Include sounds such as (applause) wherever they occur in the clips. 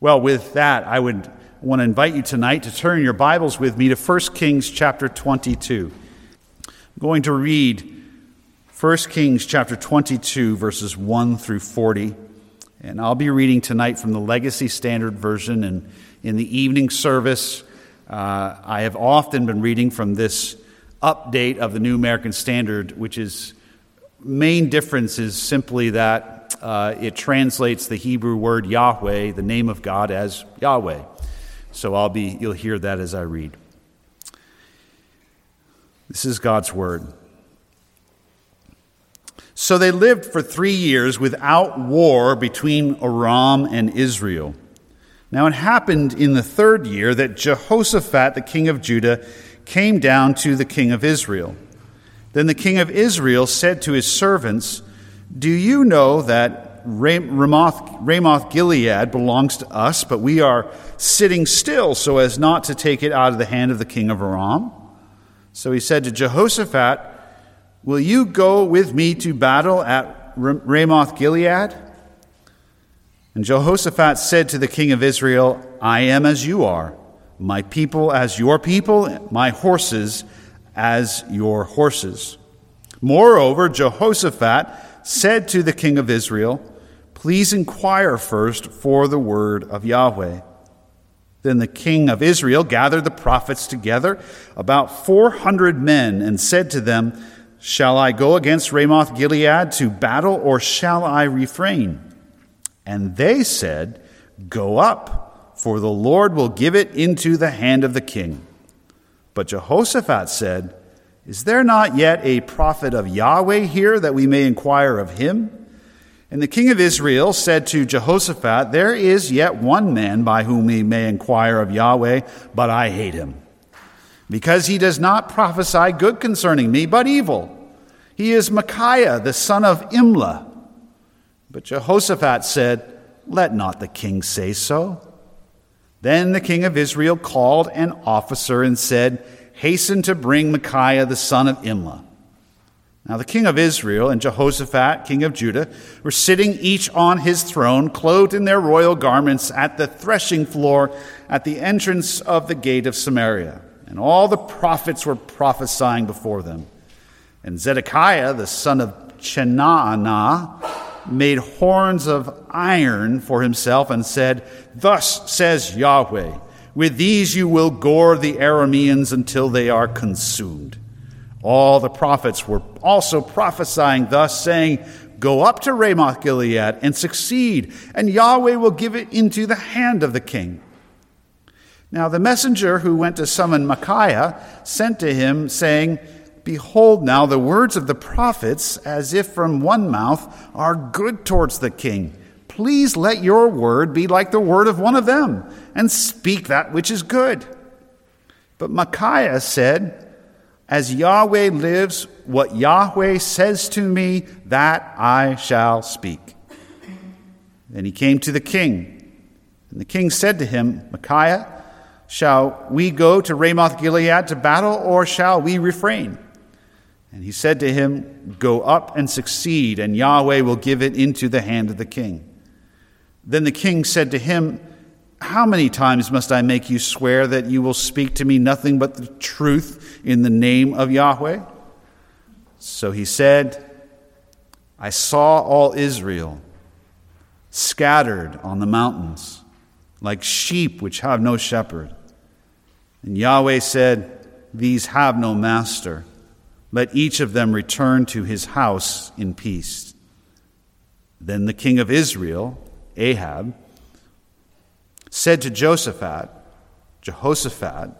Well, with that, I would want to invite you tonight to turn your Bibles with me to 1 Kings chapter 22. I'm going to read 1 Kings chapter 22, verses 1 through 40. And I'll be reading tonight from the Legacy Standard Version. And in the evening service, uh, I have often been reading from this update of the New American Standard, which is main difference is simply that uh, it translates the Hebrew word Yahweh, the name of God, as Yahweh. So I'll be, you'll hear that as I read. This is God's word. So they lived for three years without war between Aram and Israel. Now it happened in the third year that Jehoshaphat, the king of Judah, came down to the king of Israel. Then the king of Israel said to his servants, do you know that Ramoth, Ramoth Gilead belongs to us, but we are sitting still so as not to take it out of the hand of the king of Aram? So he said to Jehoshaphat, Will you go with me to battle at Ramoth Gilead? And Jehoshaphat said to the king of Israel, I am as you are, my people as your people, my horses as your horses. Moreover, Jehoshaphat said to the king of Israel, Please inquire first for the word of Yahweh. Then the king of Israel gathered the prophets together, about 400 men, and said to them, Shall I go against Ramoth Gilead to battle, or shall I refrain? And they said, Go up, for the Lord will give it into the hand of the king. But Jehoshaphat said, is there not yet a prophet of Yahweh here that we may inquire of him? And the king of Israel said to Jehoshaphat, There is yet one man by whom we may inquire of Yahweh, but I hate him, because he does not prophesy good concerning me, but evil. He is Micaiah, the son of Imlah. But Jehoshaphat said, Let not the king say so. Then the king of Israel called an officer and said, hastened to bring Micaiah the son of Imlah. Now the king of Israel and Jehoshaphat, king of Judah, were sitting each on his throne, clothed in their royal garments, at the threshing floor at the entrance of the gate of Samaria. And all the prophets were prophesying before them. And Zedekiah, the son of Chenaanah, made horns of iron for himself and said, Thus says Yahweh. With these you will gore the Arameans until they are consumed. All the prophets were also prophesying thus, saying, Go up to Ramoth Gilead and succeed, and Yahweh will give it into the hand of the king. Now the messenger who went to summon Micaiah sent to him, saying, Behold, now the words of the prophets, as if from one mouth, are good towards the king. Please let your word be like the word of one of them, and speak that which is good. But Micaiah said, As Yahweh lives, what Yahweh says to me, that I shall speak. Then he came to the king, and the king said to him, Micaiah, shall we go to Ramoth Gilead to battle, or shall we refrain? And he said to him, Go up and succeed, and Yahweh will give it into the hand of the king. Then the king said to him, How many times must I make you swear that you will speak to me nothing but the truth in the name of Yahweh? So he said, I saw all Israel scattered on the mountains, like sheep which have no shepherd. And Yahweh said, These have no master. Let each of them return to his house in peace. Then the king of Israel, Ahab, said to Josaphat, Jehoshaphat,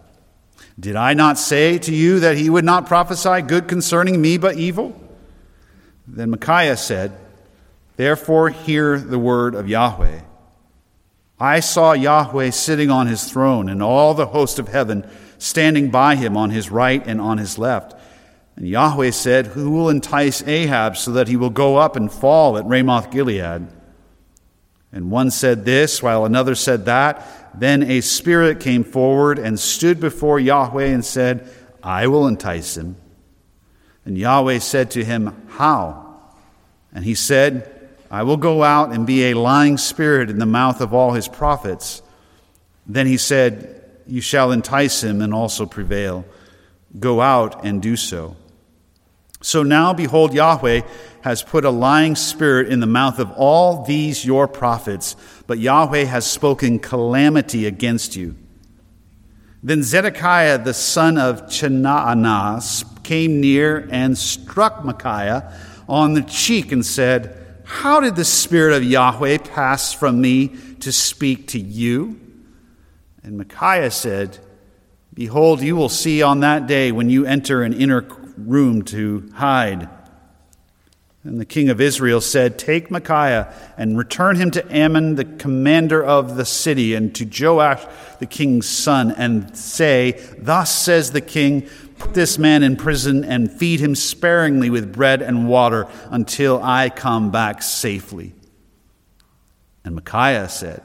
Did I not say to you that he would not prophesy good concerning me, but evil? Then Micaiah said, Therefore hear the word of Yahweh. I saw Yahweh sitting on his throne, and all the host of heaven standing by him on his right and on his left. And Yahweh said, Who will entice Ahab so that he will go up and fall at Ramoth Gilead? And one said this, while another said that. Then a spirit came forward and stood before Yahweh and said, I will entice him. And Yahweh said to him, How? And he said, I will go out and be a lying spirit in the mouth of all his prophets. Then he said, You shall entice him and also prevail. Go out and do so. So now, behold, Yahweh has put a lying spirit in the mouth of all these your prophets, but Yahweh has spoken calamity against you. Then Zedekiah the son of Chenaanah came near and struck Micaiah on the cheek and said, How did the Spirit of Yahweh pass from me to speak to you? And Micaiah said, Behold, you will see on that day when you enter an inner room to hide. And the king of Israel said, Take Micaiah and return him to Amon, the commander of the city, and to Joash, the king's son, and say, Thus says the king, Put this man in prison and feed him sparingly with bread and water until I come back safely. And Micaiah said,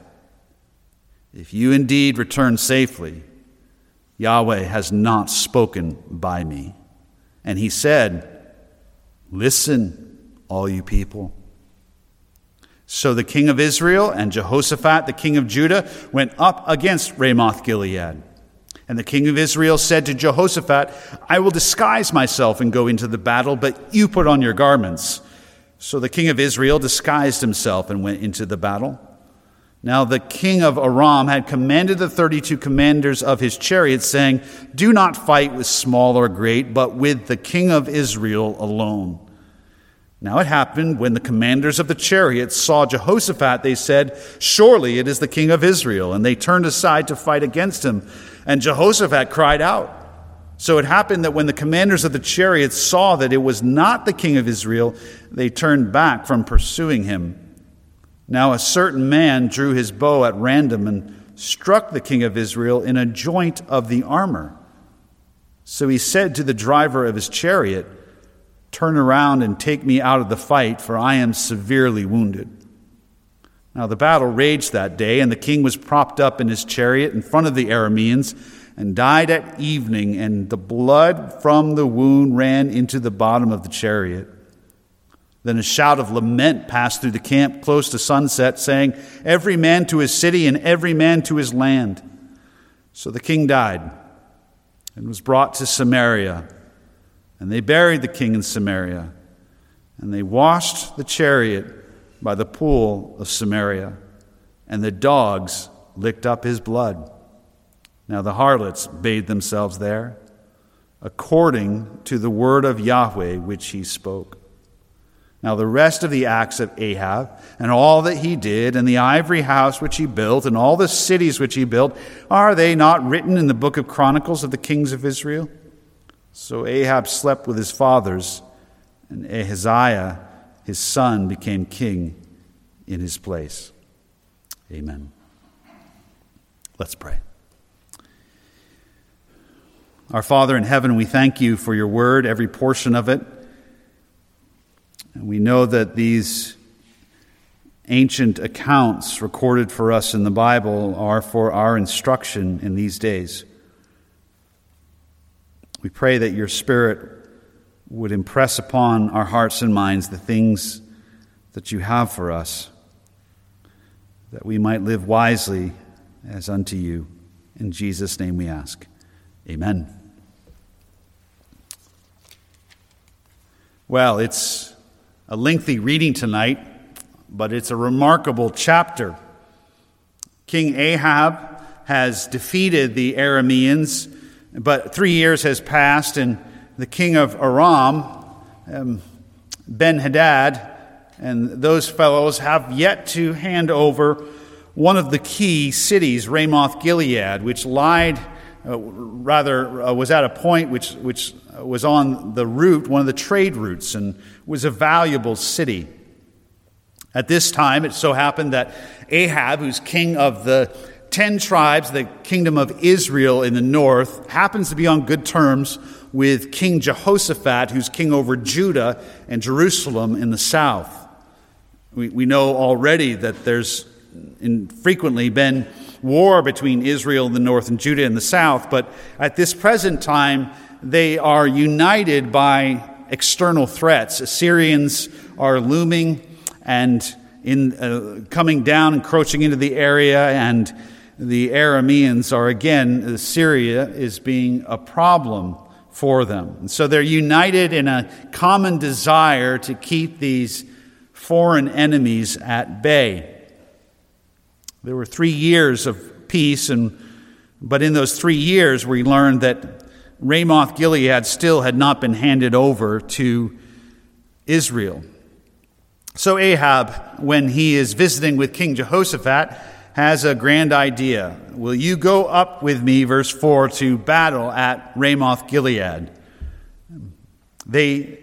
If you indeed return safely, Yahweh has not spoken by me. And he said, Listen, all you people. So the king of Israel and Jehoshaphat, the king of Judah, went up against Ramoth Gilead. And the king of Israel said to Jehoshaphat, I will disguise myself and go into the battle, but you put on your garments. So the king of Israel disguised himself and went into the battle. Now the king of Aram had commanded the 32 commanders of his chariots, saying, Do not fight with small or great, but with the king of Israel alone. Now it happened when the commanders of the chariots saw Jehoshaphat, they said, Surely it is the king of Israel. And they turned aside to fight against him. And Jehoshaphat cried out. So it happened that when the commanders of the chariots saw that it was not the king of Israel, they turned back from pursuing him. Now a certain man drew his bow at random and struck the king of Israel in a joint of the armor. So he said to the driver of his chariot, Turn around and take me out of the fight, for I am severely wounded. Now the battle raged that day, and the king was propped up in his chariot in front of the Arameans and died at evening, and the blood from the wound ran into the bottom of the chariot. Then a shout of lament passed through the camp close to sunset, saying, Every man to his city and every man to his land. So the king died and was brought to Samaria. And they buried the king in Samaria. And they washed the chariot by the pool of Samaria. And the dogs licked up his blood. Now the harlots bathed themselves there, according to the word of Yahweh which he spoke. Now, the rest of the acts of Ahab, and all that he did, and the ivory house which he built, and all the cities which he built, are they not written in the book of Chronicles of the kings of Israel? So Ahab slept with his fathers, and Ahaziah, his son, became king in his place. Amen. Let's pray. Our Father in heaven, we thank you for your word, every portion of it. And we know that these ancient accounts recorded for us in the Bible are for our instruction in these days. We pray that your Spirit would impress upon our hearts and minds the things that you have for us, that we might live wisely as unto you. In Jesus' name we ask. Amen. Well, it's a lengthy reading tonight, but it's a remarkable chapter. King Ahab has defeated the Arameans, but three years has passed, and the king of Aram, um, Ben Hadad, and those fellows have yet to hand over one of the key cities, Ramoth Gilead, which lied, uh, rather, uh, was at a point which, which was on the route, one of the trade routes, and was a valuable city. At this time, it so happened that Ahab, who's king of the ten tribes, the kingdom of Israel in the north, happens to be on good terms with King Jehoshaphat, who's king over Judah and Jerusalem in the south. We, we know already that there's frequently been war between Israel in the north and Judah in the south, but at this present time, they are united by external threats. Assyrians are looming, and in uh, coming down, encroaching into the area, and the Arameans are again, Syria is being a problem for them. And so they're united in a common desire to keep these foreign enemies at bay. There were three years of peace, and, but in those three years, we learned that Ramoth Gilead still had not been handed over to Israel. So Ahab, when he is visiting with King Jehoshaphat, has a grand idea. Will you go up with me, verse 4, to battle at Ramoth Gilead? They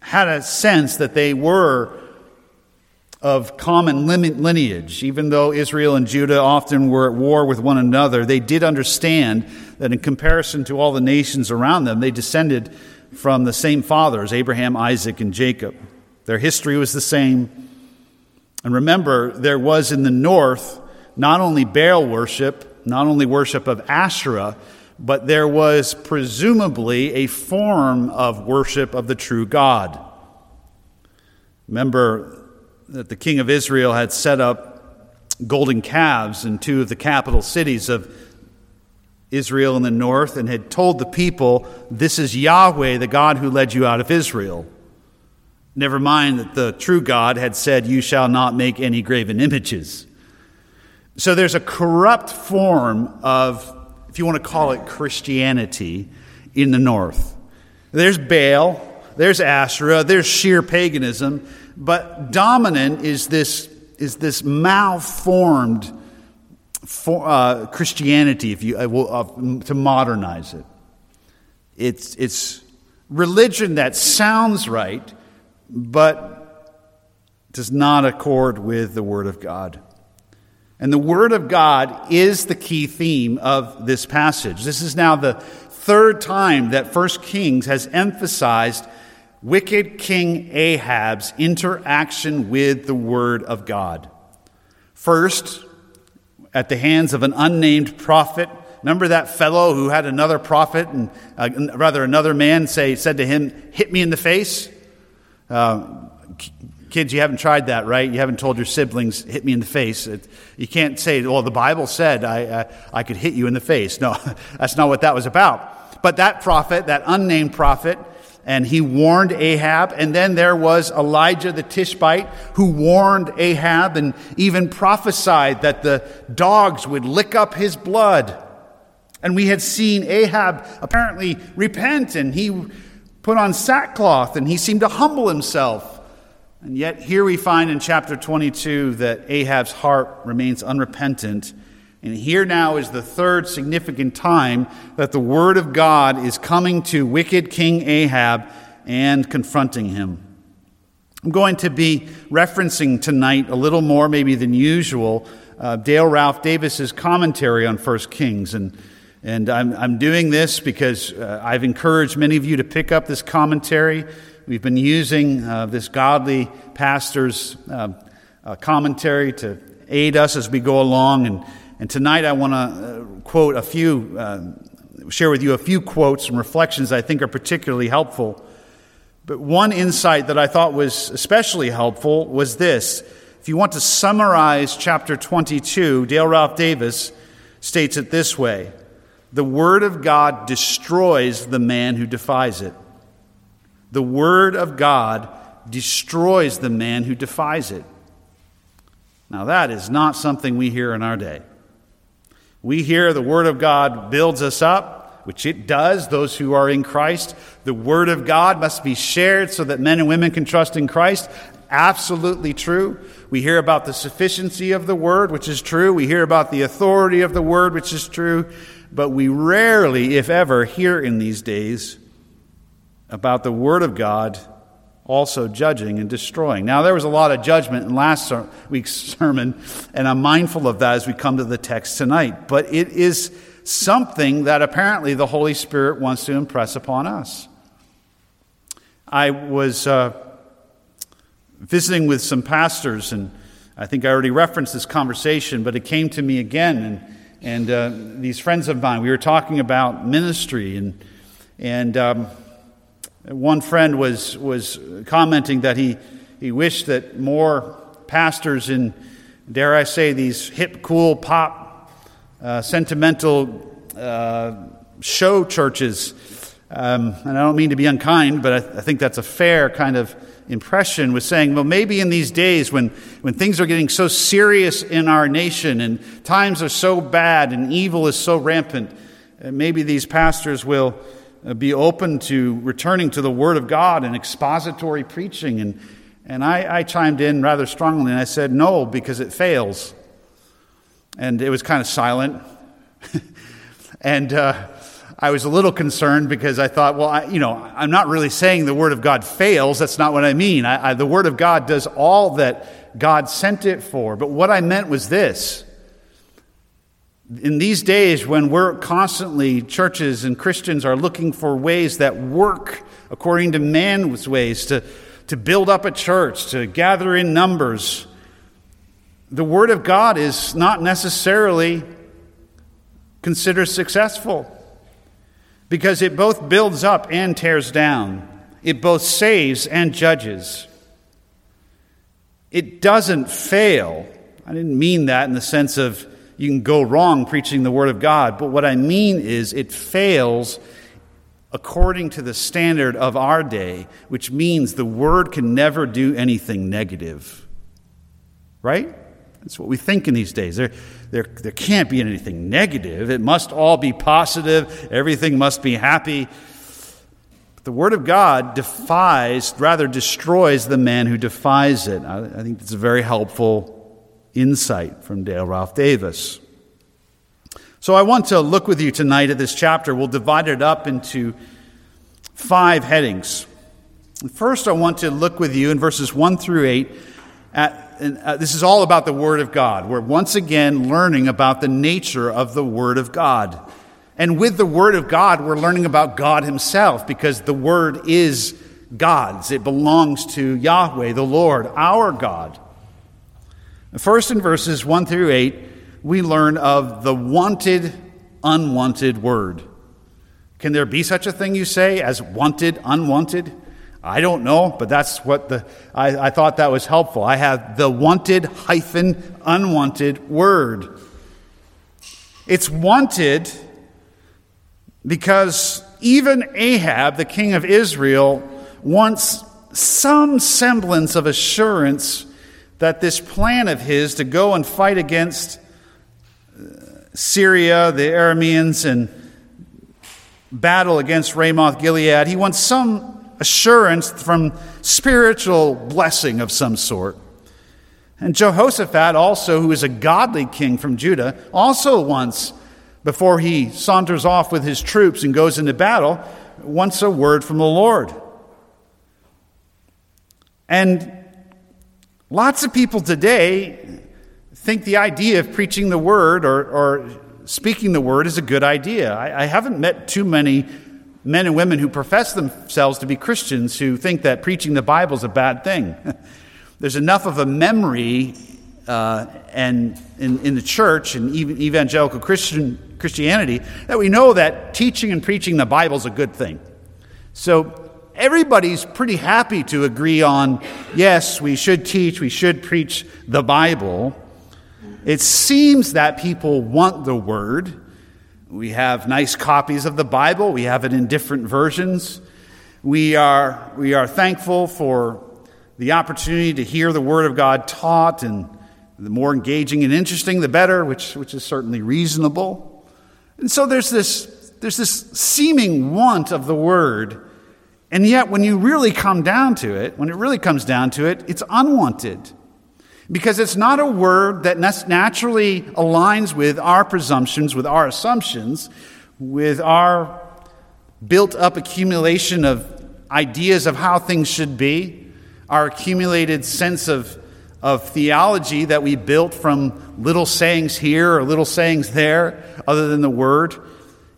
had a sense that they were of common lineage. Even though Israel and Judah often were at war with one another, they did understand that in comparison to all the nations around them, they descended from the same fathers Abraham, Isaac, and Jacob. Their history was the same. And remember, there was in the north not only Baal worship, not only worship of Asherah, but there was presumably a form of worship of the true God. Remember that the king of Israel had set up golden calves in two of the capital cities of Israel in the north and had told the people, This is Yahweh, the God who led you out of Israel. Never mind that the true God had said, You shall not make any graven images. So there's a corrupt form of, if you want to call it Christianity, in the north. There's Baal, there's Asherah, there's sheer paganism, but dominant is this, is this malformed for, uh, Christianity, if you uh, to modernize it. It's, it's religion that sounds right, but does not accord with the Word of God. And the Word of God is the key theme of this passage. This is now the third time that First Kings has emphasized wicked King Ahab's interaction with the Word of God. First, at the hands of an unnamed prophet. Remember that fellow who had another prophet, and uh, rather another man, say said to him, "Hit me in the face." Uh, Kids, you haven't tried that, right? You haven't told your siblings, hit me in the face. It, you can't say, well, the Bible said I, uh, I could hit you in the face. No, (laughs) that's not what that was about. But that prophet, that unnamed prophet, and he warned Ahab. And then there was Elijah the Tishbite who warned Ahab and even prophesied that the dogs would lick up his blood. And we had seen Ahab apparently repent and he put on sackcloth and he seemed to humble himself. And yet, here we find in chapter 22 that Ahab's heart remains unrepentant. And here now is the third significant time that the word of God is coming to wicked King Ahab and confronting him. I'm going to be referencing tonight a little more, maybe than usual, uh, Dale Ralph Davis's commentary on 1 Kings. And, and I'm, I'm doing this because uh, I've encouraged many of you to pick up this commentary. We've been using uh, this godly pastor's uh, uh, commentary to aid us as we go along. And, and tonight I want to uh, quote a few, uh, share with you a few quotes and reflections I think are particularly helpful. But one insight that I thought was especially helpful was this. If you want to summarize chapter 22, Dale Ralph Davis states it this way The Word of God destroys the man who defies it. The Word of God destroys the man who defies it. Now, that is not something we hear in our day. We hear the Word of God builds us up, which it does, those who are in Christ. The Word of God must be shared so that men and women can trust in Christ. Absolutely true. We hear about the sufficiency of the Word, which is true. We hear about the authority of the Word, which is true. But we rarely, if ever, hear in these days about the Word of God also judging and destroying. Now, there was a lot of judgment in last week's (laughs) sermon, and I'm mindful of that as we come to the text tonight. But it is something that apparently the Holy Spirit wants to impress upon us. I was uh, visiting with some pastors, and I think I already referenced this conversation, but it came to me again. And, and uh, these friends of mine, we were talking about ministry, and, and um, one friend was, was commenting that he, he wished that more pastors in, dare I say, these hip, cool, pop, uh, sentimental uh, show churches. Um, and I don't mean to be unkind, but I, I think that's a fair kind of impression was saying, well, maybe in these days when, when things are getting so serious in our nation and times are so bad and evil is so rampant, uh, maybe these pastors will be open to returning to the Word of God and expository preaching. And, and I, I chimed in rather strongly and I said, no, because it fails. And it was kind of silent. (laughs) and uh, I was a little concerned because I thought, well, I, you know, I'm not really saying the Word of God fails. That's not what I mean. I, I, the Word of God does all that God sent it for. But what I meant was this. In these days, when we're constantly, churches and Christians are looking for ways that work according to man's ways to, to build up a church, to gather in numbers, the Word of God is not necessarily considered successful because it both builds up and tears down, it both saves and judges. It doesn't fail. I didn't mean that in the sense of you can go wrong preaching the Word of God, but what I mean is it fails according to the standard of our day, which means the Word can never do anything negative. Right? That's what we think in these days. There, there, there can't be anything negative. It must all be positive. Everything must be happy. But the Word of God defies, rather destroys the man who defies it. I, I think that's a very helpful insight from Dale Ralph Davis. So I want to look with you tonight at this chapter. We'll divide it up into five headings. First, I want to look with you in verses 1 through 8 at uh, this is all about the Word of God. We're once again learning about the nature of the Word of God. And with the Word of God, we're learning about God Himself because the Word is God's. It belongs to Yahweh, the Lord, our God. First, in verses 1 through 8, we learn of the wanted, unwanted Word. Can there be such a thing, you say, as wanted, unwanted? I don't know, but that's what the, I, I thought that was helpful. I have the wanted hyphen unwanted word. It's wanted because even Ahab, the king of Israel, wants some semblance of assurance that this plan of his to go and fight against uh, Syria, the Arameans, and battle against Ramoth Gilead, he wants some assurance from spiritual blessing of some sort. And Jehoshaphat, also, who is a godly king from Judah, also wants, before he saunters off with his troops and goes into battle, wants a word from the Lord. And lots of people today think the idea of preaching the word or, or speaking the word is a good idea. I, I haven't met too many men and women who profess themselves to be Christians who think that preaching the Bible is a bad thing. (laughs) There's enough of a memory uh, and in, in, the church and even evangelical Christian Christianity that we know that teaching and preaching the Bible is a good thing. So everybody's pretty happy to agree on yes, we should teach, we should preach the Bible. It seems that people want the word. We have nice copies of the Bible. We have it in different versions. We are, we are thankful for the opportunity to hear the Word of God taught, and the more engaging and interesting, the better, which, which is certainly reasonable. And so there's this, there's this seeming want of the Word, and yet when you really come down to it, when it really comes down to it, it's unwanted because it's not a word that naturally aligns with our presumptions, with our assumptions, with our built up accumulation of ideas of how things should be, our accumulated sense of, of theology that we built from little sayings here or little sayings there, other than the word.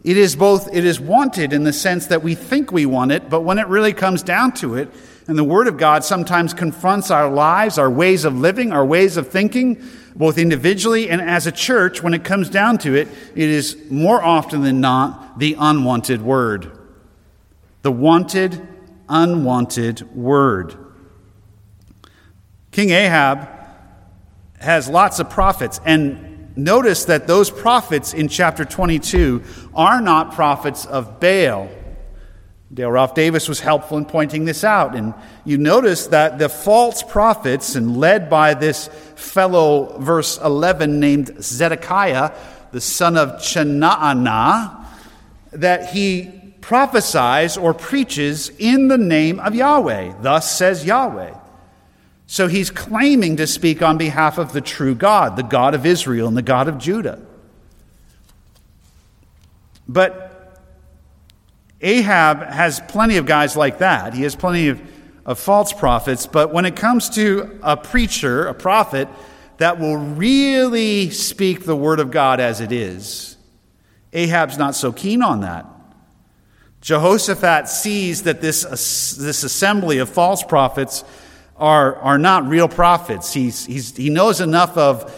It is both, it is wanted in the sense that we think we want it, but when it really comes down to it, and the Word of God sometimes confronts our lives, our ways of living, our ways of thinking, both individually and as a church. When it comes down to it, it is more often than not the unwanted Word. The wanted, unwanted Word. King Ahab has lots of prophets. And notice that those prophets in chapter 22 are not prophets of Baal. Dale Ralph Davis was helpful in pointing this out. And you notice that the false prophets, and led by this fellow, verse 11, named Zedekiah, the son of Chenaanah, that he prophesies or preaches in the name of Yahweh. Thus says Yahweh. So he's claiming to speak on behalf of the true God, the God of Israel and the God of Judah. But Ahab has plenty of guys like that. He has plenty of, of false prophets. But when it comes to a preacher, a prophet, that will really speak the word of God as it is, Ahab's not so keen on that. Jehoshaphat sees that this, this assembly of false prophets are, are not real prophets. He's, he's, he knows enough of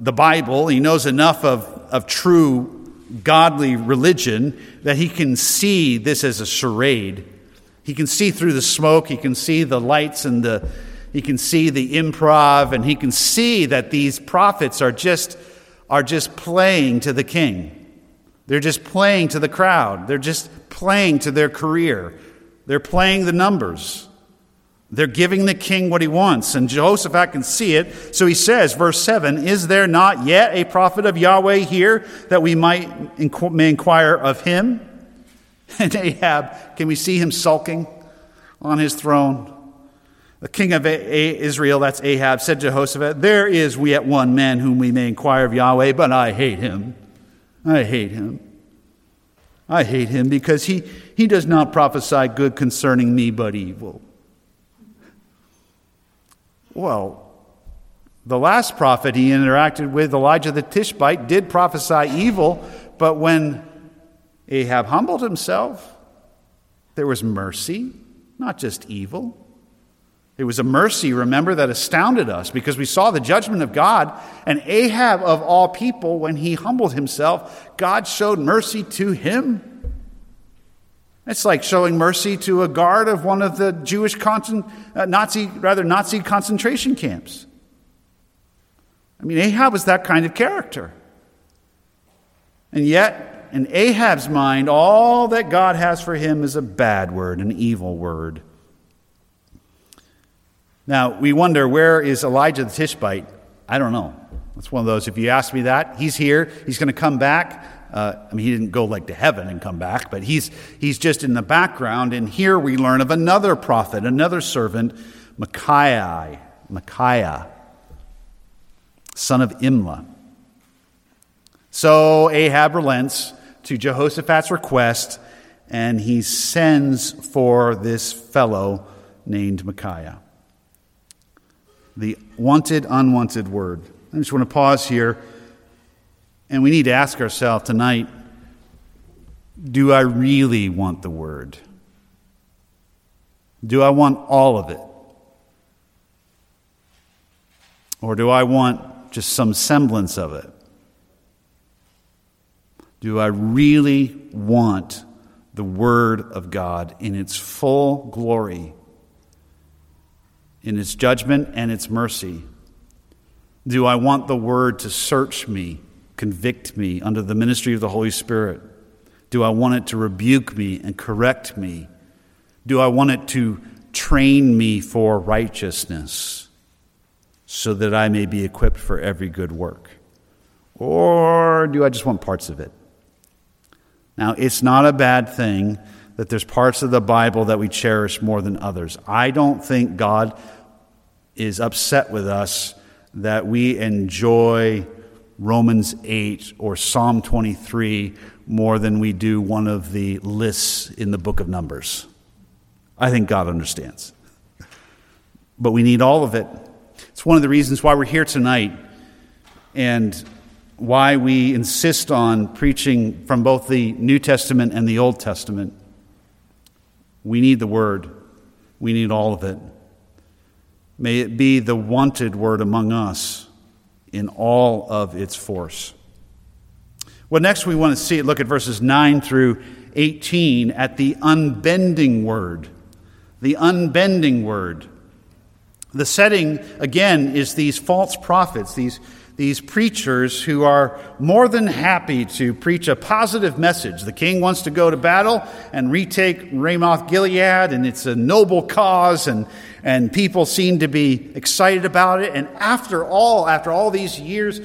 the Bible, he knows enough of, of true godly religion that he can see this as a charade. He can see through the smoke, he can see the lights and the he can see the improv and he can see that these prophets are just are just playing to the king. They're just playing to the crowd. They're just playing to their career. They're playing the numbers. They're giving the king what he wants, and Jehoshaphat can see it. So he says, verse 7 Is there not yet a prophet of Yahweh here that we might may inquire of him? (laughs) And Ahab, can we see him sulking on his throne? The king of Israel, that's Ahab, said to Jehoshaphat, There is yet one man whom we may inquire of Yahweh, but I hate him. I hate him. I hate him because he, he does not prophesy good concerning me, but evil. Well, the last prophet he interacted with, Elijah the Tishbite, did prophesy evil, but when Ahab humbled himself, there was mercy, not just evil. It was a mercy, remember, that astounded us because we saw the judgment of God. And Ahab, of all people, when he humbled himself, God showed mercy to him. It's like showing mercy to a guard of one of the Jewish con- uh, Nazi, rather Nazi concentration camps. I mean, Ahab was that kind of character. And yet, in Ahab's mind, all that God has for him is a bad word, an evil word. Now, we wonder where is Elijah the Tishbite? I don't know. That's one of those, if you ask me that, he's here, he's going to come back. Uh, I mean, he didn't go like to heaven and come back, but he's, he's just in the background. And here we learn of another prophet, another servant, Micaiah, Micaiah, son of Imlah. So Ahab relents to Jehoshaphat's request, and he sends for this fellow named Micaiah. The wanted, unwanted word. I just want to pause here and we need to ask ourselves tonight do I really want the word? Do I want all of it? Or do I want just some semblance of it? Do I really want the Word of God in its full glory, in its judgment and its mercy? Do I want the Word to search me convict me under the ministry of the Holy Spirit? Do I want it to rebuke me and correct me? Do I want it to train me for righteousness so that I may be equipped for every good work? Or do I just want parts of it? Now, it's not a bad thing that there's parts of the Bible that we cherish more than others. I don't think God is upset with us that we enjoy Romans 8 or Psalm 23 more than we do one of the lists in the book of Numbers. I think God understands. But we need all of it. It's one of the reasons why we're here tonight and why we insist on preaching from both the New Testament and the Old Testament. We need the Word, we need all of it. May it be the wanted Word among us in all of its force. Well, next we want to see look at verses 9 through 18 at the unbending word. The unbending word. The setting, again, is these false prophets, these, these preachers who are more than happy to preach a positive message. The king wants to go to battle and retake Ramoth Gilead, and it's a noble cause, and, and people seem to be excited about it. And after all, after all these years,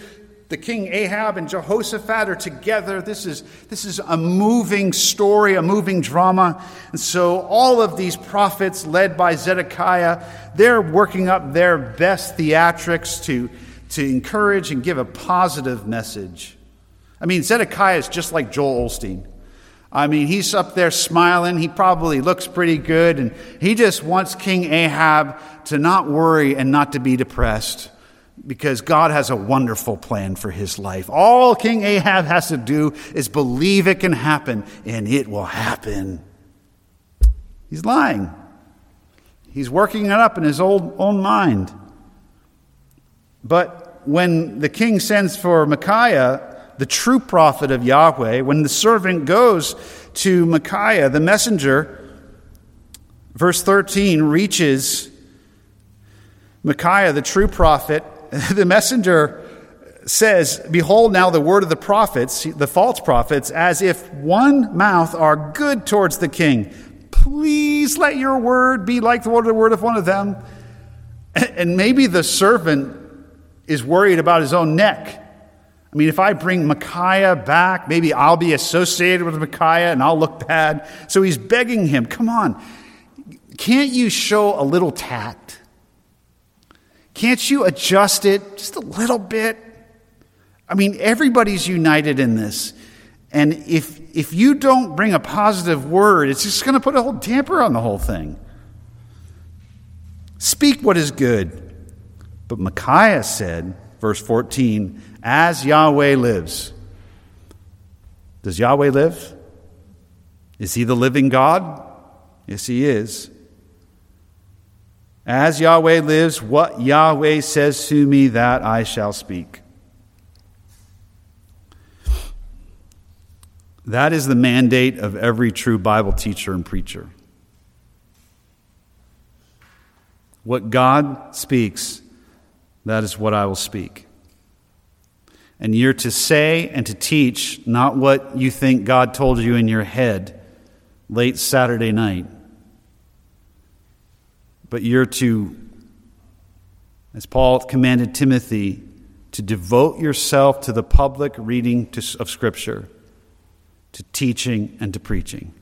the king Ahab and Jehoshaphat are together. This is, this is a moving story, a moving drama. And so all of these prophets, led by Zedekiah, they're working up their best theatrics to, to encourage and give a positive message. I mean, Zedekiah is just like Joel Osteen. I mean, he's up there smiling. He probably looks pretty good. And he just wants King Ahab to not worry and not to be depressed because God has a wonderful plan for his life. All King Ahab has to do is believe it can happen, and it will happen. He's lying. He's working it up in his old, own mind. But when the king sends for Micaiah, the true prophet of Yahweh, when the servant goes to Micaiah, the messenger, verse 13 reaches Micaiah, the true prophet, (laughs) the messenger says, Behold now the word of the prophets, the false prophets, as if one mouth are good towards the king. Please let your word be like the word of one of them. (laughs) And maybe the servant is worried about his own neck. I mean, if I bring Micaiah back, maybe I'll be associated with Micaiah and I'll look bad. So he's begging him, Come on, can't you show a little tact? Can't you adjust it just a little bit? I mean, everybody's united in this. And if, if you don't bring a positive word, it's just going to put a whole damper on the whole thing. Speak what is good. But Micaiah said, verse 14, as Yahweh lives. Does Yahweh live? Is he the living God? Yes, he is. As Yahweh lives, what Yahweh says to me, that I shall speak. That is the mandate of every true Bible teacher and preacher. What God speaks, that is what I will speak. And you're to say and to teach not what you think God told you in your head late Saturday night but you're to, as Paul commanded Timothy, to devote yourself to the public reading of Scripture, to teaching and to preaching.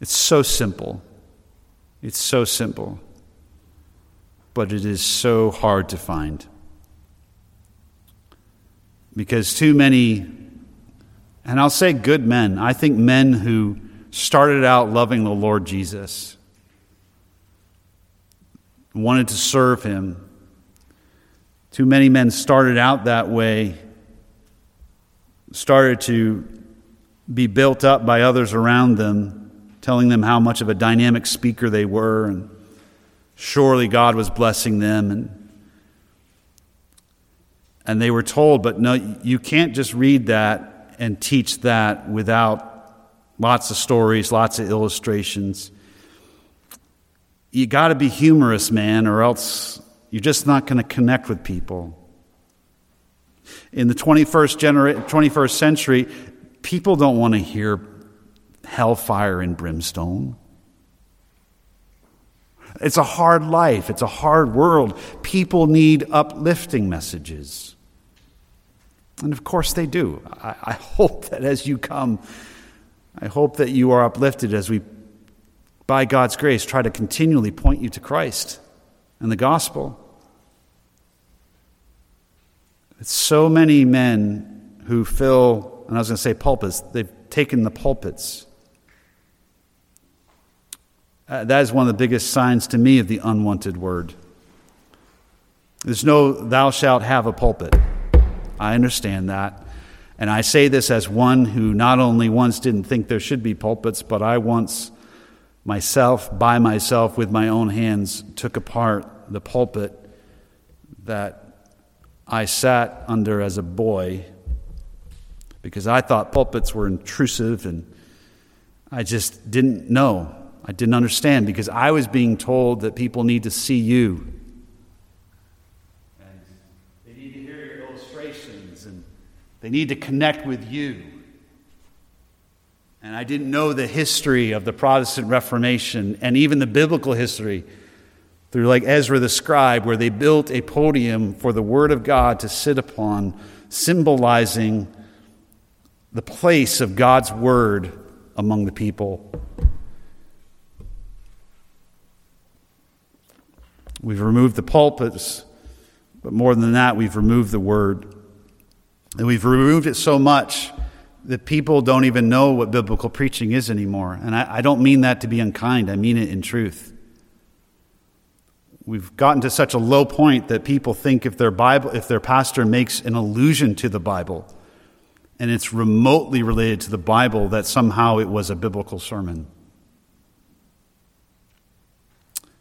It's so simple. It's so simple. But it is so hard to find. Because too many, and I'll say good men, I think men who started out loving the Lord Jesus wanted to serve him. Too many men started out that way, started to be built up by others around them, telling them how much of a dynamic speaker they were, and surely God was blessing them. And, and they were told, but no, you can't just read that and teach that without lots of stories, lots of illustrations you got to be humorous, man, or else you're just not going to connect with people. In the 21st, genera- 21st century, people don't want to hear hellfire and brimstone. It's a hard life, it's a hard world. People need uplifting messages. And of course they do. I, I hope that as you come, I hope that you are uplifted as we by God's grace, try to continually point you to Christ and the gospel. It's so many men who fill, and I was going to say pulpits, they've taken the pulpits. Uh, that is one of the biggest signs to me of the unwanted word. There's no, thou shalt have a pulpit. I understand that. And I say this as one who not only once didn't think there should be pulpits, but I once myself, by myself, with my own hands, took apart the pulpit that I sat under as a boy because I thought pulpits were intrusive and I just didn't know. I didn't understand because I was being told that people need to see you. And they need to hear your illustrations and they need to connect with you. And I didn't know the history of the Protestant Reformation and even the biblical history through, like Ezra the scribe, where they built a podium for the Word of God to sit upon, symbolizing the place of God's Word among the people. We've removed the pulpits, but more than that, we've removed the Word. And we've removed it so much that people don't even know what biblical preaching is anymore. And I, I, don't mean that to be unkind, I mean it in truth. We've gotten to such a low point that people think if their Bible, if their pastor makes an allusion to the Bible and it's remotely related to the Bible, that somehow it was a biblical sermon.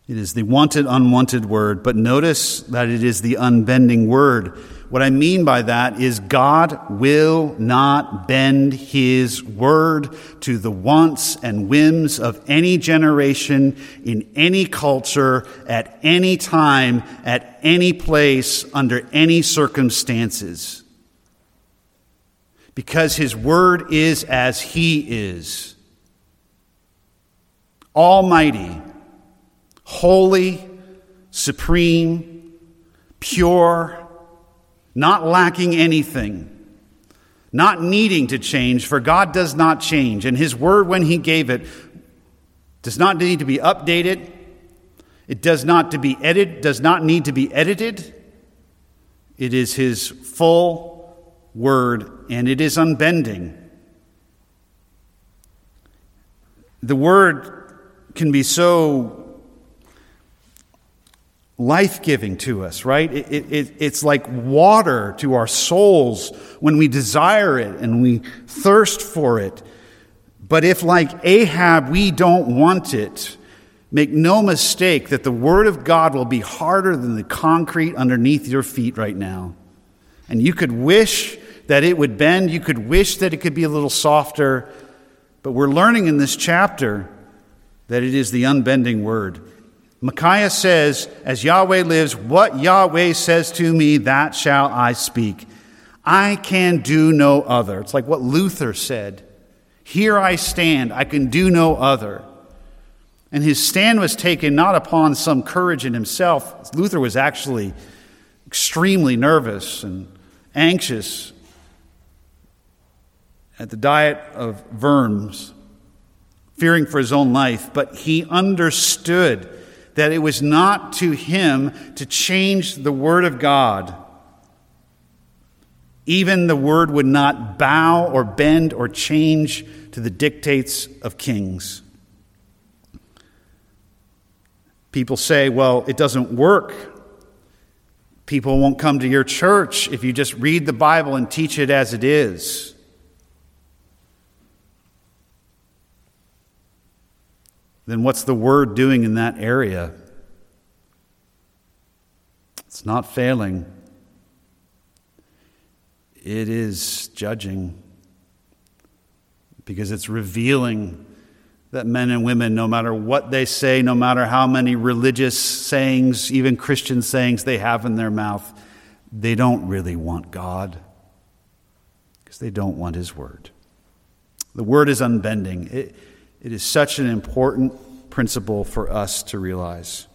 It is the wanted, unwanted word, but notice that it is the unbending word. What I mean by that is God will not bend his word to the wants and whims of any generation, in any culture, at any time, at any place, under any circumstances. Because his word is as he is. Almighty holy, supreme, pure, not lacking anything, not needing to change, for God does not change. And His word, when He gave it, does not need to be updated. It does not to be edited, does not need to be edited. It is his full word and it is unbending. The word can be so life giving to us, right? It, it, it's like water to our souls when we desire it and we thirst for it. But if, like Ahab, we don't want it, make no mistake that the Word of God will be harder than the concrete underneath your feet right now. And you could wish that it would bend, you could wish that it could be a little softer. But we're learning in this chapter that it is the unbending Word. Micaiah says, As Yahweh lives, what Yahweh says to me, that shall I speak. I can do no other. It's like what Luther said Here I stand, I can do no other. And his stand was taken not upon some courage in himself. Luther was actually extremely nervous and anxious at the diet of Worms, fearing for his own life, but he understood that it was not to him to change the Word of God. Even the Word would not bow or bend or change to the dictates of kings. People say, well, it doesn't work. People won't come to your church if you just read the Bible and teach it as it is. Then what's the word doing in that area? It's not failing, it is judging because it's revealing that men and women, no matter what they say, no matter how many religious sayings, even Christian sayings they have in their mouth, they don't really want God because they don't want His Word. The Word is unbending. It, it is such an important principle for us to realize.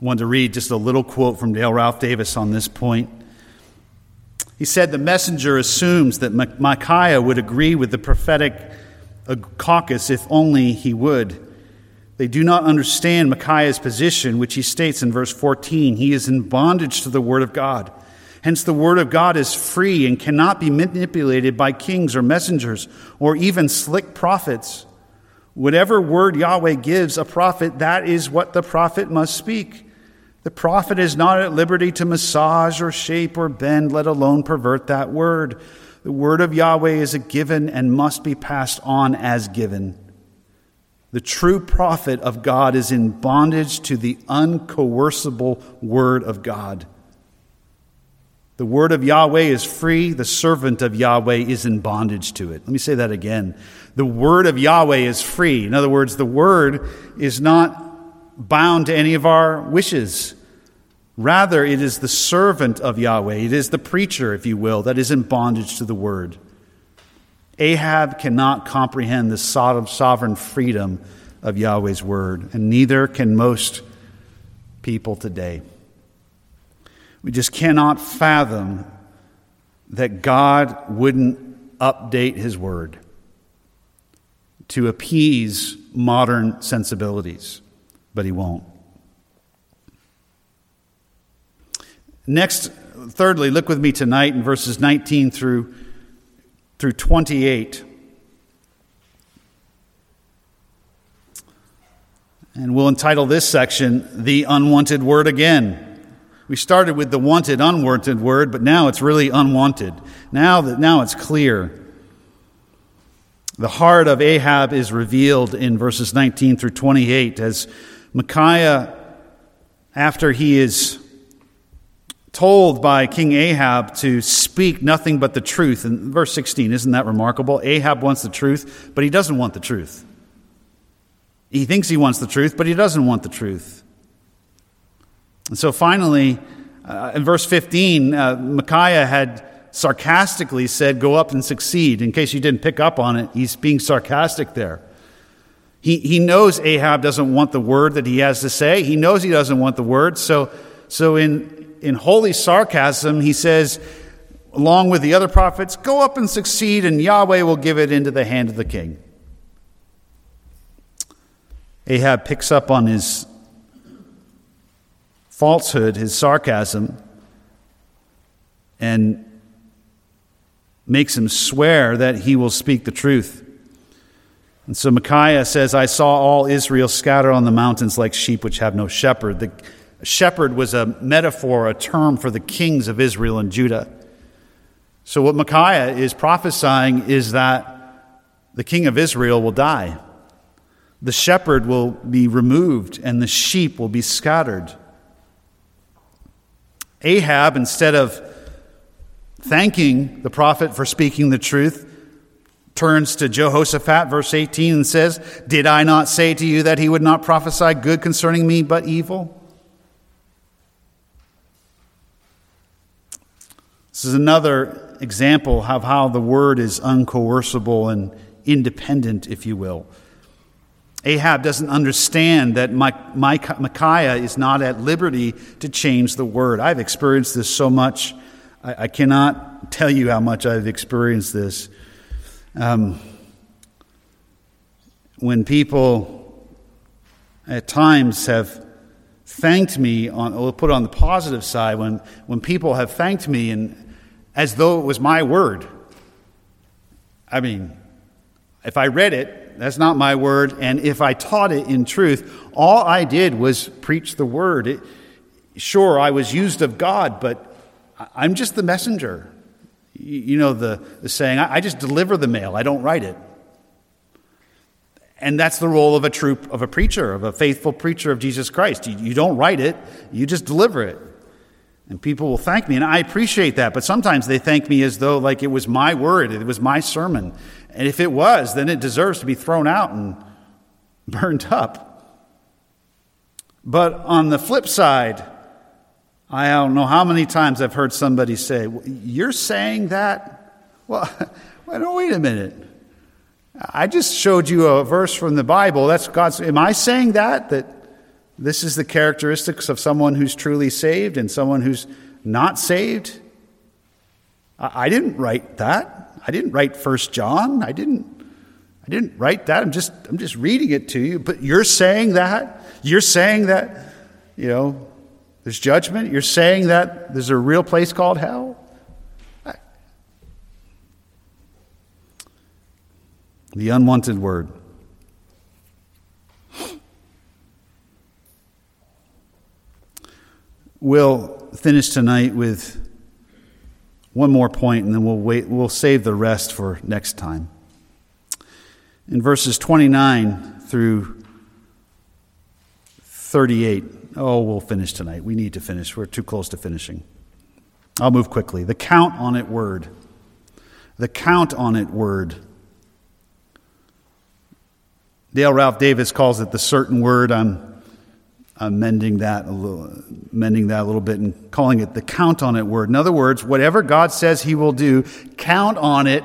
I wanted to read just a little quote from Dale Ralph Davis on this point. He said, The messenger assumes that Micaiah would agree with the prophetic uh, caucus if only he would. They do not understand Micaiah's position, which he states in verse 14. He is in bondage to the Word of God. Hence, the Word of God is free and cannot be manipulated by kings or messengers or even slick prophets. Whatever word Yahweh gives a prophet, that is what the prophet must speak. The prophet is not at liberty to massage or shape or bend, let alone pervert that word. The word of Yahweh is a given and must be passed on as given. The true prophet of God is in bondage to the uncoercible word of God. The word of Yahweh is free, the servant of Yahweh is in bondage to it. Let me say that again. The word of Yahweh is free. In other words, the word is not bound to any of our wishes. Rather, it is the servant of Yahweh, it is the preacher, if you will, that is in bondage to the word. Ahab cannot comprehend the sovereign freedom of Yahweh's word, and neither can most people today. We just cannot fathom that God wouldn't update his word to appease modern sensibilities, but he won't. Next, thirdly, look with me tonight in verses 19 through, through 28. And we'll entitle this section, The Unwanted Word Again. We started with the wanted, unwanted word, but now it's really unwanted. Now that now it's clear. The heart of Ahab is revealed in verses 19 through 28 as Micaiah, after he is told by King Ahab to speak nothing but the truth. In verse 16, isn't that remarkable? Ahab wants the truth, but he doesn't want the truth. He thinks he wants the truth, but he doesn't want the truth. And so finally, uh, in verse 15, uh, Micaiah had sarcastically said, Go up and succeed. In case you didn't pick up on it, he's being sarcastic there. He, he knows Ahab doesn't want the word that he has to say. He knows he doesn't want the word. So, so in, in holy sarcasm, he says, along with the other prophets, Go up and succeed, and Yahweh will give it into the hand of the king. Ahab picks up on his falsehood, his sarcasm, and makes him swear that he will speak the truth. And so Micaiah says, I saw all Israel scatter on the mountains like sheep which have no shepherd. The shepherd was a metaphor, a term for the kings of Israel and Judah. So, what Micaiah is prophesying is that the king of Israel will die. The shepherd will be removed and the sheep will be scattered. Ahab, instead of thanking the prophet for speaking the truth, turns to Jehoshaphat, verse 18, and says, Did I not say to you that he would not prophesy good concerning me, but evil? This is another example of how the word is uncoercible and independent, if you will. Ahab doesn't understand that Micaiah is not at liberty to change the word. I've experienced this so much. I, cannot tell you how much I've experienced this. Um, when people at times have thanked me on, we'll put on the positive side, when, when people have thanked me and as though it was my word. I mean, if I read it, that's not my word, and if I taught it in truth, all I did was preach the word. It, sure, I was used of God, but I'm just the messenger. You know the, the saying, I just deliver the mail, I don't write it. And that's the role of a troop of a preacher, of a faithful preacher of Jesus Christ. You, you don't write it, you just deliver it. And people will thank me, and I appreciate that. But sometimes they thank me as though like it was my word, it was my sermon. And if it was, then it deserves to be thrown out and (laughs) burned up. But on the flip side, I don't know how many times I've heard somebody say, You're saying that? (laughs) Well, wait a minute. I just showed you a verse from the Bible. That's God's. Am I saying that? That this is the characteristics of someone who's truly saved and someone who's not saved. I, didn't write that. I didn't write First John. I didn't. I didn't write that. I'm just. I'm just reading it to you. But you're saying that. You're saying that. You know, there's judgment. You're saying that there's a real place called hell. The unwanted word. We'll finish tonight with one more point and then we'll wait we'll save the rest for next time. in verses 29 through 38. Oh, we'll finish tonight. We need to finish. We're too close to finishing. I'll move quickly. The count on it word. The count on it word. Dale Ralph Davis calls it the certain word. I'm, I'm mending that a little, mending that a little bit and calling it the count on it word. In other words, whatever God says He will do, count on it.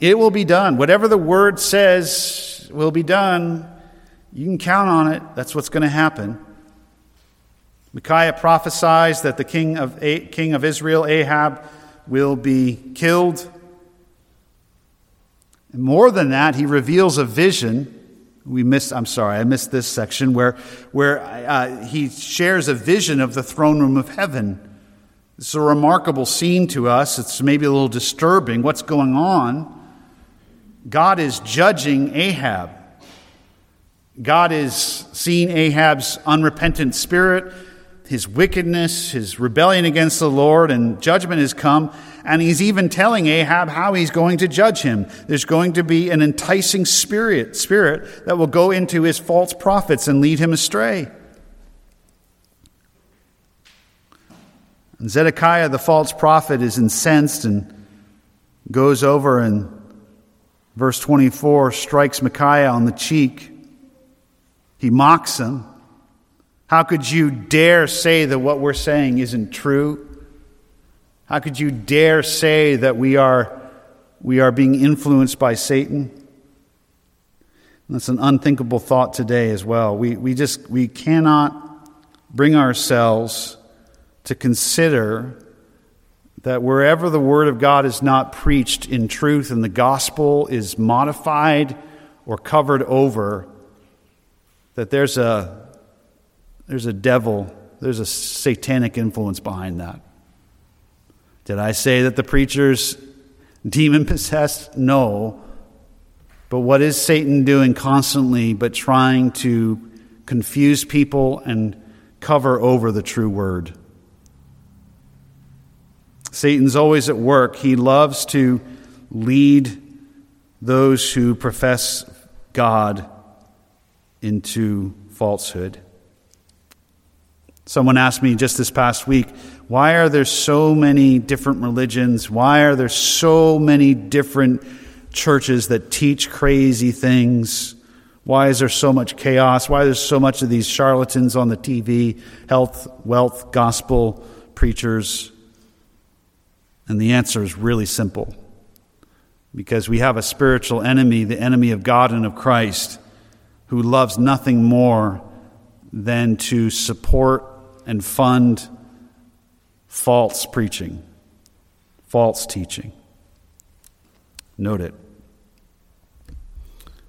It will be done. Whatever the word says will be done. You can count on it. That's what's going to happen. Micaiah prophesies that the king of, king of Israel, Ahab, will be killed. And more than that, he reveals a vision. We missed, I'm sorry, I missed this section where, where uh, he shares a vision of the throne room of heaven. It's a remarkable scene to us. It's maybe a little disturbing. What's going on? God is judging Ahab. God is seeing Ahab's unrepentant spirit his wickedness, his rebellion against the Lord, and judgment has come. And he's even telling Ahab how he's going to judge him. There's going to be an enticing spirit, spirit that will go into his false prophets and lead him astray. And Zedekiah, the false prophet, is incensed and goes over and, verse 24, strikes Micaiah on the cheek. He mocks him. How could you dare say that what we're saying isn't true? How could you dare say that we are, we are being influenced by Satan? That's an unthinkable thought today as well. We, we just we cannot bring ourselves to consider that wherever the Word of God is not preached in truth and the gospel is modified or covered over, that there's a there's a devil, there's a satanic influence behind that. Did I say that the preacher's demon possessed? No. But what is Satan doing constantly but trying to confuse people and cover over the true word? Satan's always at work. He loves to lead those who profess God into falsehood. Someone asked me just this past week, why are there so many different religions? Why are there so many different churches that teach crazy things? Why is there so much chaos? Why is there so much of these charlatans on the TV, health, wealth, gospel preachers? And the answer is really simple. Because we have a spiritual enemy, the enemy of God and of Christ, who loves nothing more than to support and fund false preaching, false teaching. Note it.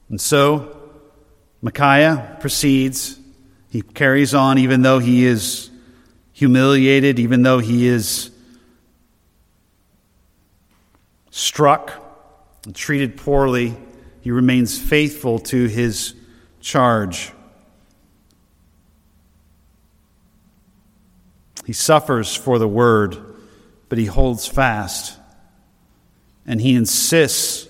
And so, Micaiah proceeds. He carries on, even though he is humiliated, even though he is struck and treated poorly, he remains faithful to his charge. He suffers for the word, but he holds fast. And he insists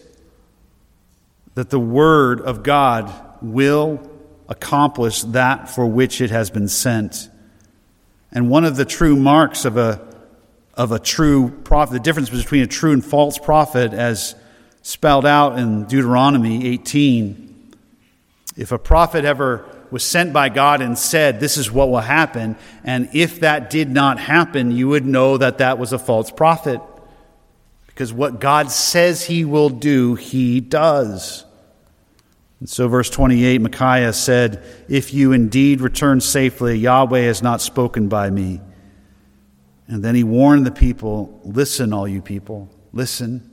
that the word of God will accomplish that for which it has been sent. And one of the true marks of a, of a true prophet, the difference between a true and false prophet, as spelled out in Deuteronomy 18, if a prophet ever was sent by God and said, This is what will happen. And if that did not happen, you would know that that was a false prophet. Because what God says he will do, he does. And so, verse 28, Micaiah said, If you indeed return safely, Yahweh has not spoken by me. And then he warned the people, Listen, all you people, listen.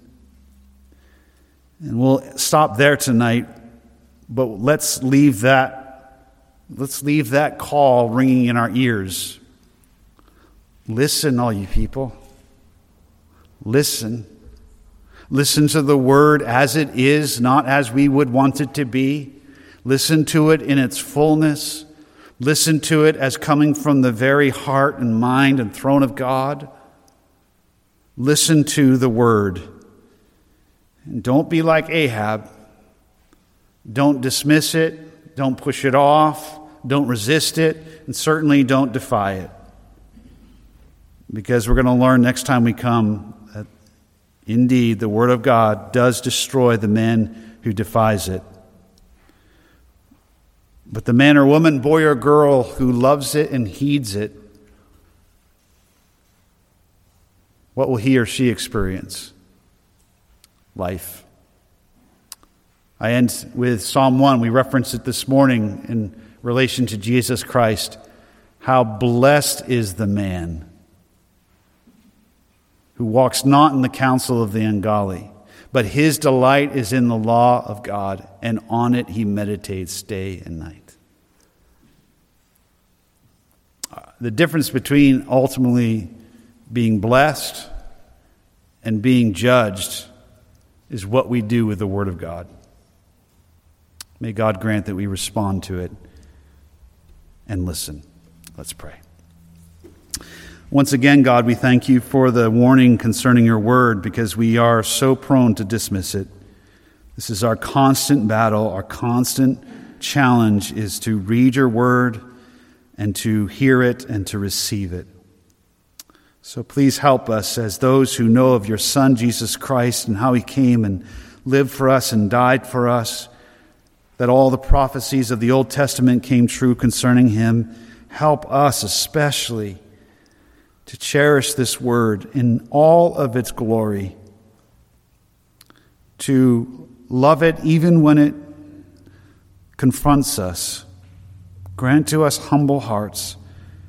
And we'll stop there tonight, but let's leave that Let's leave that call ringing in our ears. Listen, all you people. Listen. Listen to the word as it is, not as we would want it to be. Listen to it in its fullness. Listen to it as coming from the very heart and mind and throne of God. Listen to the word. And don't be like Ahab. Don't dismiss it, don't push it off, don't resist it, and certainly don't defy it. Because we're going to learn next time we come that indeed the Word of God does destroy the man who defies it. But the man or woman, boy or girl who loves it and heeds it, what will he or she experience? Life. I end with Psalm 1. We referenced it this morning in relation to Jesus Christ. How blessed is the man who walks not in the counsel of the ungodly, but his delight is in the law of God, and on it he meditates day and night. Uh, the difference between ultimately being blessed and being judged is what we do with the Word of God. May God grant that we respond to it and listen. Let's pray. Once again, God, we thank you for the warning concerning your word because we are so prone to dismiss it. This is our constant battle, our constant challenge is to read your word and to hear it and to receive it. So please help us as those who know of your Son, Jesus Christ, and how he came and lived for us and died for us that all the prophecies of the Old Testament came true concerning him. Help us especially to cherish this word in all of its glory, to love it even when it confronts us. Grant to us humble hearts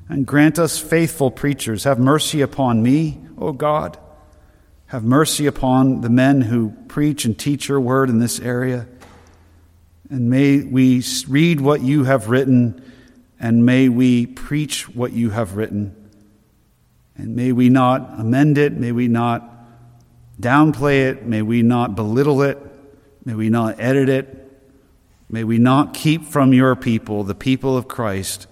and grant us faithful preachers. Have mercy upon me, O God. Have mercy upon the men who preach and teach your word in this area. And may we read what you have written, and may we preach what you have written. And may we not amend it, may we not downplay it, may we not belittle it, may we not edit it, may we not keep from your people, the people of Christ,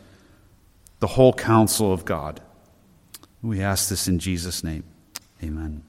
the whole counsel of God. We ask this in Jesus' name. Amen.